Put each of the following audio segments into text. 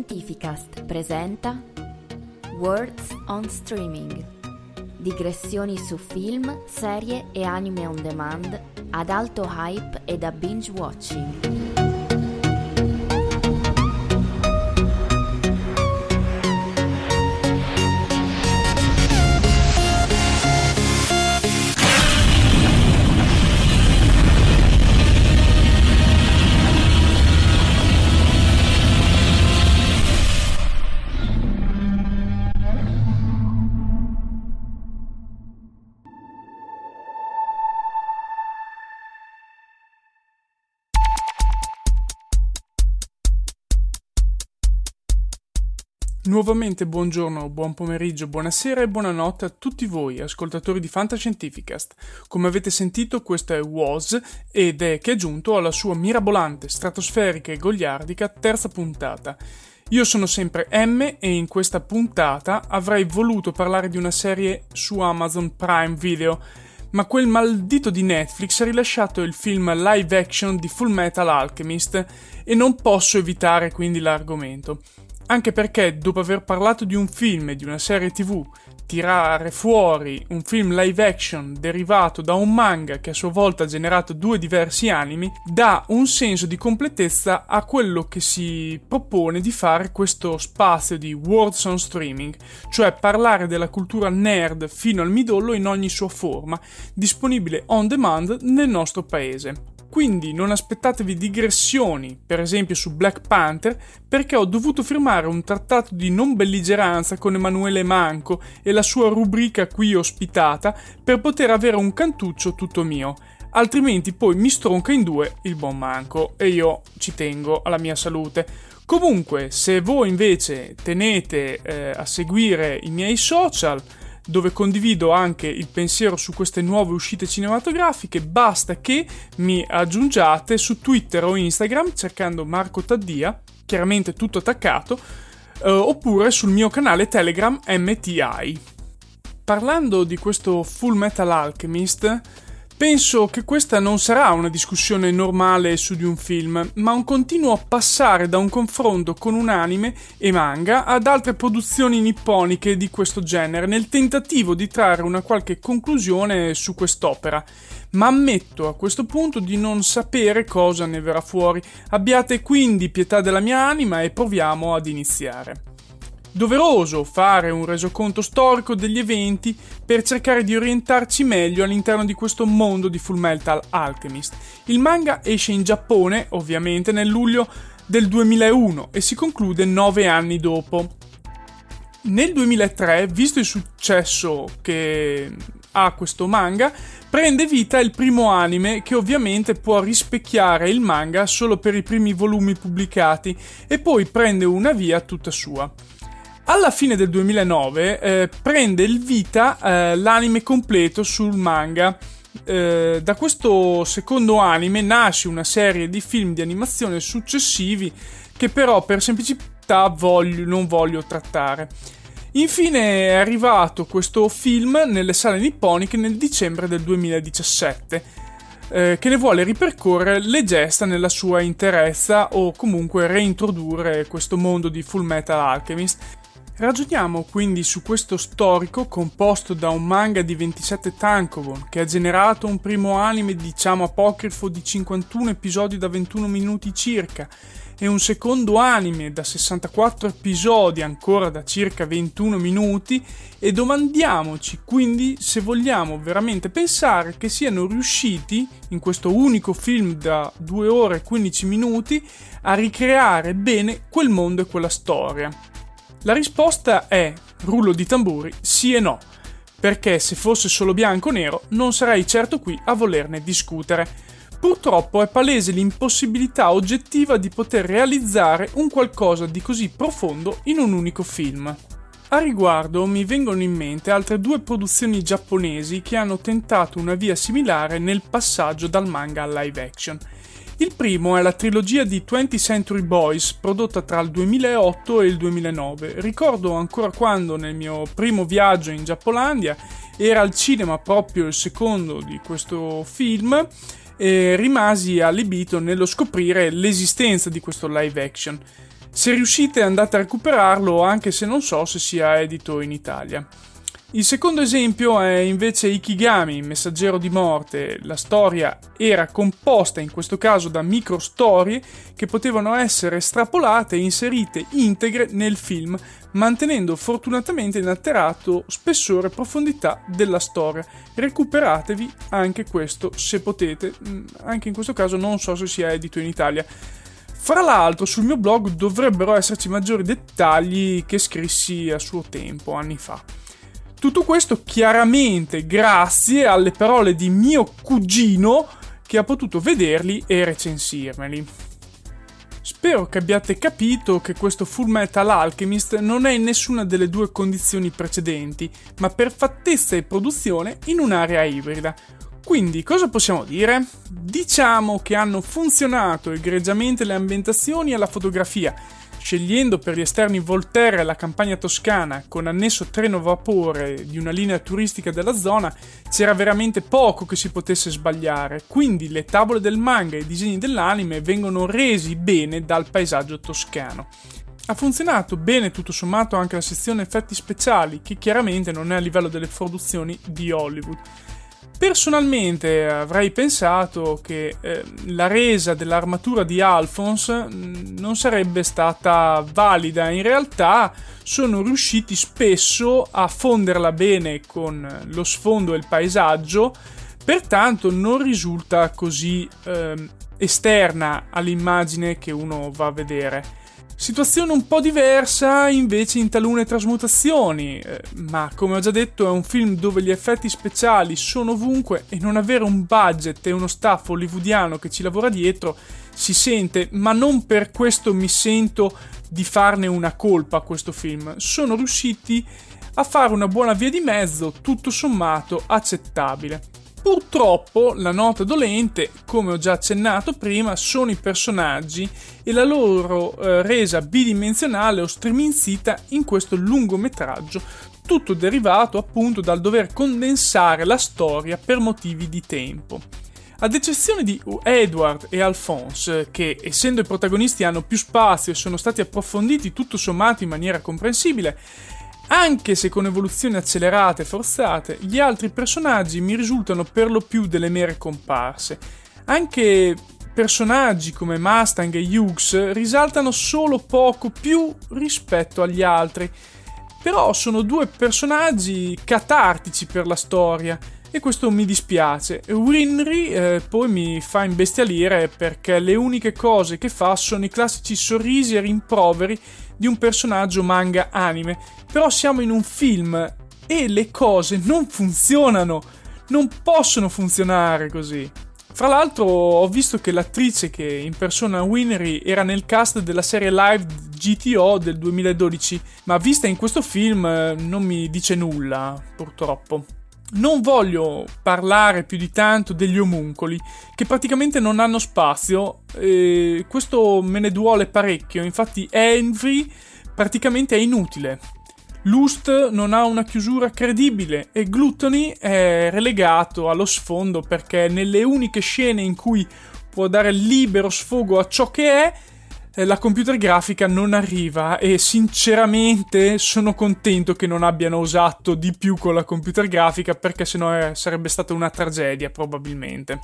Fantascientificast presenta Words on Streaming. Digressioni su film, serie e anime on demand ad alto hype e da binge watching. Nuovamente buongiorno, buon pomeriggio, buonasera e buonanotte a tutti voi, ascoltatori di Fantascientificast. Come avete sentito, questo è Was ed è che è giunto alla sua mirabolante, stratosferica e goliardica terza puntata. Io sono sempre M e in questa puntata avrei voluto parlare di una serie su Amazon Prime Video, ma quel maldito di Netflix ha rilasciato il film live action di Full Metal Alchemist e non posso evitare quindi l'argomento anche perché dopo aver parlato di un film e di una serie tv, tirare fuori un film live action derivato da un manga che a sua volta ha generato due diversi animi, dà un senso di completezza a quello che si propone di fare questo spazio di Words on Streaming, cioè parlare della cultura nerd fino al midollo in ogni sua forma, disponibile on demand nel nostro paese. Quindi non aspettatevi digressioni, per esempio su Black Panther, perché ho dovuto firmare un trattato di non belligeranza con Emanuele Manco e la sua rubrica qui ospitata per poter avere un cantuccio tutto mio. Altrimenti poi mi stronca in due il buon Manco e io ci tengo alla mia salute. Comunque, se voi invece tenete eh, a seguire i miei social, dove condivido anche il pensiero su queste nuove uscite cinematografiche, basta che mi aggiungiate su Twitter o Instagram cercando Marco Taddia, chiaramente tutto attaccato, eh, oppure sul mio canale Telegram MTI. Parlando di questo Full Metal Alchemist, Penso che questa non sarà una discussione normale su di un film, ma un continuo passare da un confronto con un anime e manga ad altre produzioni nipponiche di questo genere, nel tentativo di trarre una qualche conclusione su quest'opera. Ma ammetto a questo punto di non sapere cosa ne verrà fuori. Abbiate quindi pietà della mia anima e proviamo ad iniziare doveroso fare un resoconto storico degli eventi per cercare di orientarci meglio all'interno di questo mondo di Fullmetal Alchemist. Il manga esce in Giappone, ovviamente, nel luglio del 2001 e si conclude nove anni dopo. Nel 2003, visto il successo che ha questo manga, prende vita il primo anime che ovviamente può rispecchiare il manga solo per i primi volumi pubblicati e poi prende una via tutta sua. Alla fine del 2009 eh, prende il vita eh, l'anime completo sul manga. Eh, da questo secondo anime nasce una serie di film di animazione successivi che però per semplicità voglio, non voglio trattare. Infine è arrivato questo film nelle sale nipponiche nel dicembre del 2017, eh, che ne vuole ripercorrere le gesta nella sua interezza o comunque reintrodurre questo mondo di Full Metal Alchemist Ragioniamo quindi su questo storico composto da un manga di 27 tankobon che ha generato un primo anime diciamo apocrifo di 51 episodi da 21 minuti circa e un secondo anime da 64 episodi ancora da circa 21 minuti e domandiamoci quindi se vogliamo veramente pensare che siano riusciti in questo unico film da 2 ore e 15 minuti a ricreare bene quel mondo e quella storia. La risposta è, rullo di tamburi, sì e no, perché se fosse solo bianco o nero non sarei certo qui a volerne discutere. Purtroppo è palese l'impossibilità oggettiva di poter realizzare un qualcosa di così profondo in un unico film. A riguardo mi vengono in mente altre due produzioni giapponesi che hanno tentato una via similare nel passaggio dal manga al live action il primo è la trilogia di 20th Century Boys prodotta tra il 2008 e il 2009. Ricordo ancora quando nel mio primo viaggio in Giappolandia era al cinema proprio il secondo di questo film e rimasi allibito nello scoprire l'esistenza di questo live action. Se riuscite andate a recuperarlo anche se non so se sia edito in Italia. Il secondo esempio è invece Ikigami, Messaggero di morte. La storia era composta in questo caso da micro storie che potevano essere estrapolate e inserite integre nel film, mantenendo fortunatamente inalterato spessore e profondità della storia. Recuperatevi anche questo se potete, mm, anche in questo caso non so se sia edito in Italia. Fra l'altro sul mio blog dovrebbero esserci maggiori dettagli che scrissi a suo tempo, anni fa. Tutto questo chiaramente grazie alle parole di mio cugino che ha potuto vederli e recensirmeli. Spero che abbiate capito che questo Full Metal Alchemist non è in nessuna delle due condizioni precedenti, ma per fattezza e produzione in un'area ibrida. Quindi cosa possiamo dire? Diciamo che hanno funzionato egregiamente le ambientazioni e la fotografia, scegliendo per gli esterni Volterra e la campagna toscana con annesso treno vapore di una linea turistica della zona, c'era veramente poco che si potesse sbagliare, quindi le tavole del manga e i disegni dell'anime vengono resi bene dal paesaggio toscano. Ha funzionato bene tutto sommato anche la sezione effetti speciali, che chiaramente non è a livello delle produzioni di Hollywood. Personalmente avrei pensato che eh, la resa dell'armatura di Alphonse mm, non sarebbe stata valida, in realtà sono riusciti spesso a fonderla bene con lo sfondo e il paesaggio, pertanto non risulta così eh, esterna all'immagine che uno va a vedere. Situazione un po' diversa invece in talune trasmutazioni, eh, ma come ho già detto è un film dove gli effetti speciali sono ovunque e non avere un budget e uno staff hollywoodiano che ci lavora dietro si sente, ma non per questo mi sento di farne una colpa a questo film. Sono riusciti a fare una buona via di mezzo, tutto sommato accettabile. Purtroppo la nota dolente, come ho già accennato prima, sono i personaggi e la loro eh, resa bidimensionale o striminzita in questo lungometraggio, tutto derivato appunto dal dover condensare la storia per motivi di tempo. Ad eccezione di Edward e Alphonse, che essendo i protagonisti hanno più spazio e sono stati approfonditi tutto sommato in maniera comprensibile, anche se con evoluzioni accelerate e forzate, gli altri personaggi mi risultano per lo più delle mere comparse. Anche personaggi come Mustang e Hughes risaltano solo poco più rispetto agli altri, però sono due personaggi catartici per la storia e questo mi dispiace. Winry eh, poi mi fa imbestialire perché le uniche cose che fa sono i classici sorrisi e rimproveri di un personaggio manga anime, però siamo in un film e le cose non funzionano, non possono funzionare così. Fra l'altro ho visto che l'attrice che impersona Winry era nel cast della serie live GTO del 2012, ma vista in questo film eh, non mi dice nulla, purtroppo. Non voglio parlare più di tanto degli omuncoli, che praticamente non hanno spazio, e questo me ne duole parecchio, infatti Envy praticamente è inutile. Lust non ha una chiusura credibile e Gluttony è relegato allo sfondo perché nelle uniche scene in cui può dare libero sfogo a ciò che è, eh, la computer grafica non arriva e sinceramente sono contento che non abbiano usato di più con la computer grafica perché sennò eh, sarebbe stata una tragedia probabilmente.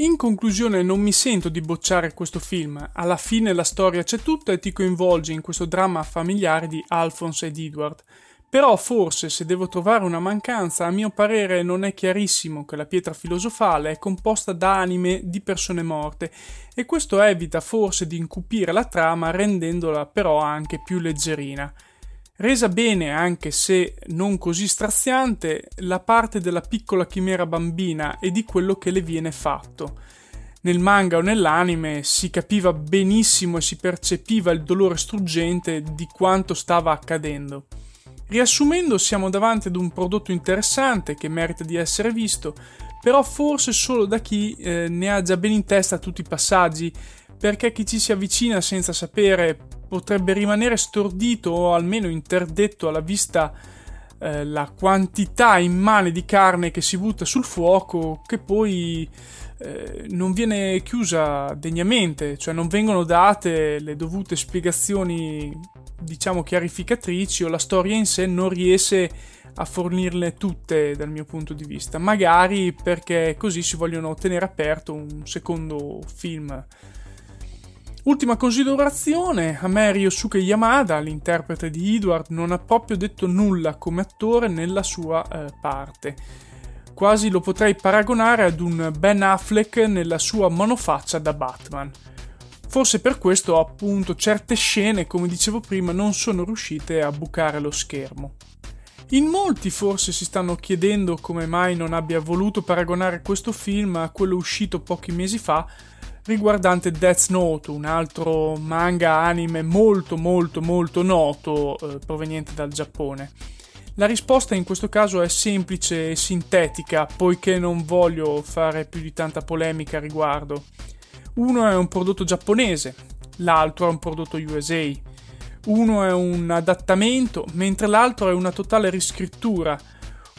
In conclusione non mi sento di bocciare questo film, alla fine la storia c'è tutta e ti coinvolge in questo dramma familiare di Alphonse ed Edward. Però forse se devo trovare una mancanza, a mio parere non è chiarissimo che la pietra filosofale è composta da anime di persone morte e questo evita forse di incupire la trama rendendola però anche più leggerina. Resa bene, anche se non così straziante, la parte della piccola chimera bambina e di quello che le viene fatto. Nel manga o nell'anime si capiva benissimo e si percepiva il dolore struggente di quanto stava accadendo. Riassumendo, siamo davanti ad un prodotto interessante che merita di essere visto, però forse solo da chi eh, ne ha già ben in testa tutti i passaggi, perché chi ci si avvicina senza sapere potrebbe rimanere stordito o almeno interdetto alla vista eh, la quantità immane di carne che si butta sul fuoco che poi eh, non viene chiusa degnamente, cioè non vengono date le dovute spiegazioni, diciamo, chiarificatrici o la storia in sé non riesce a fornirle tutte dal mio punto di vista, magari perché così si vogliono tenere aperto un secondo film Ultima considerazione, a me Ryosuke Yamada, l'interprete di Edward, non ha proprio detto nulla come attore nella sua eh, parte. Quasi lo potrei paragonare ad un Ben Affleck nella sua monofaccia da Batman. Forse per questo appunto certe scene, come dicevo prima, non sono riuscite a bucare lo schermo. In molti forse si stanno chiedendo come mai non abbia voluto paragonare questo film a quello uscito pochi mesi fa, riguardante Death Note, un altro manga anime molto molto molto noto eh, proveniente dal Giappone. La risposta in questo caso è semplice e sintetica, poiché non voglio fare più di tanta polemica a riguardo. Uno è un prodotto giapponese, l'altro è un prodotto USA. Uno è un adattamento, mentre l'altro è una totale riscrittura.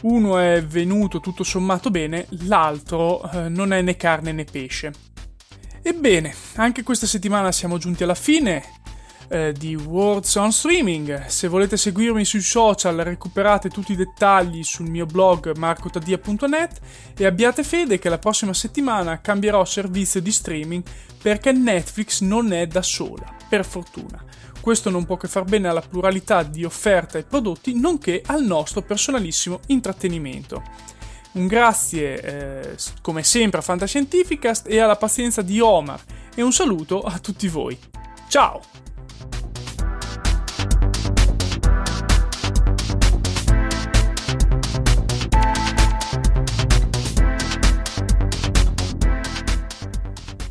Uno è venuto tutto sommato bene, l'altro eh, non è né carne né pesce. Ebbene, anche questa settimana siamo giunti alla fine eh, di Words on Streaming. Se volete seguirmi sui social recuperate tutti i dettagli sul mio blog marcotadia.net e abbiate fede che la prossima settimana cambierò servizio di streaming perché Netflix non è da sola, per fortuna. Questo non può che far bene alla pluralità di offerta e prodotti, nonché al nostro personalissimo intrattenimento. Un grazie eh, come sempre a Fantascientificast e alla pazienza di Omar e un saluto a tutti voi. Ciao!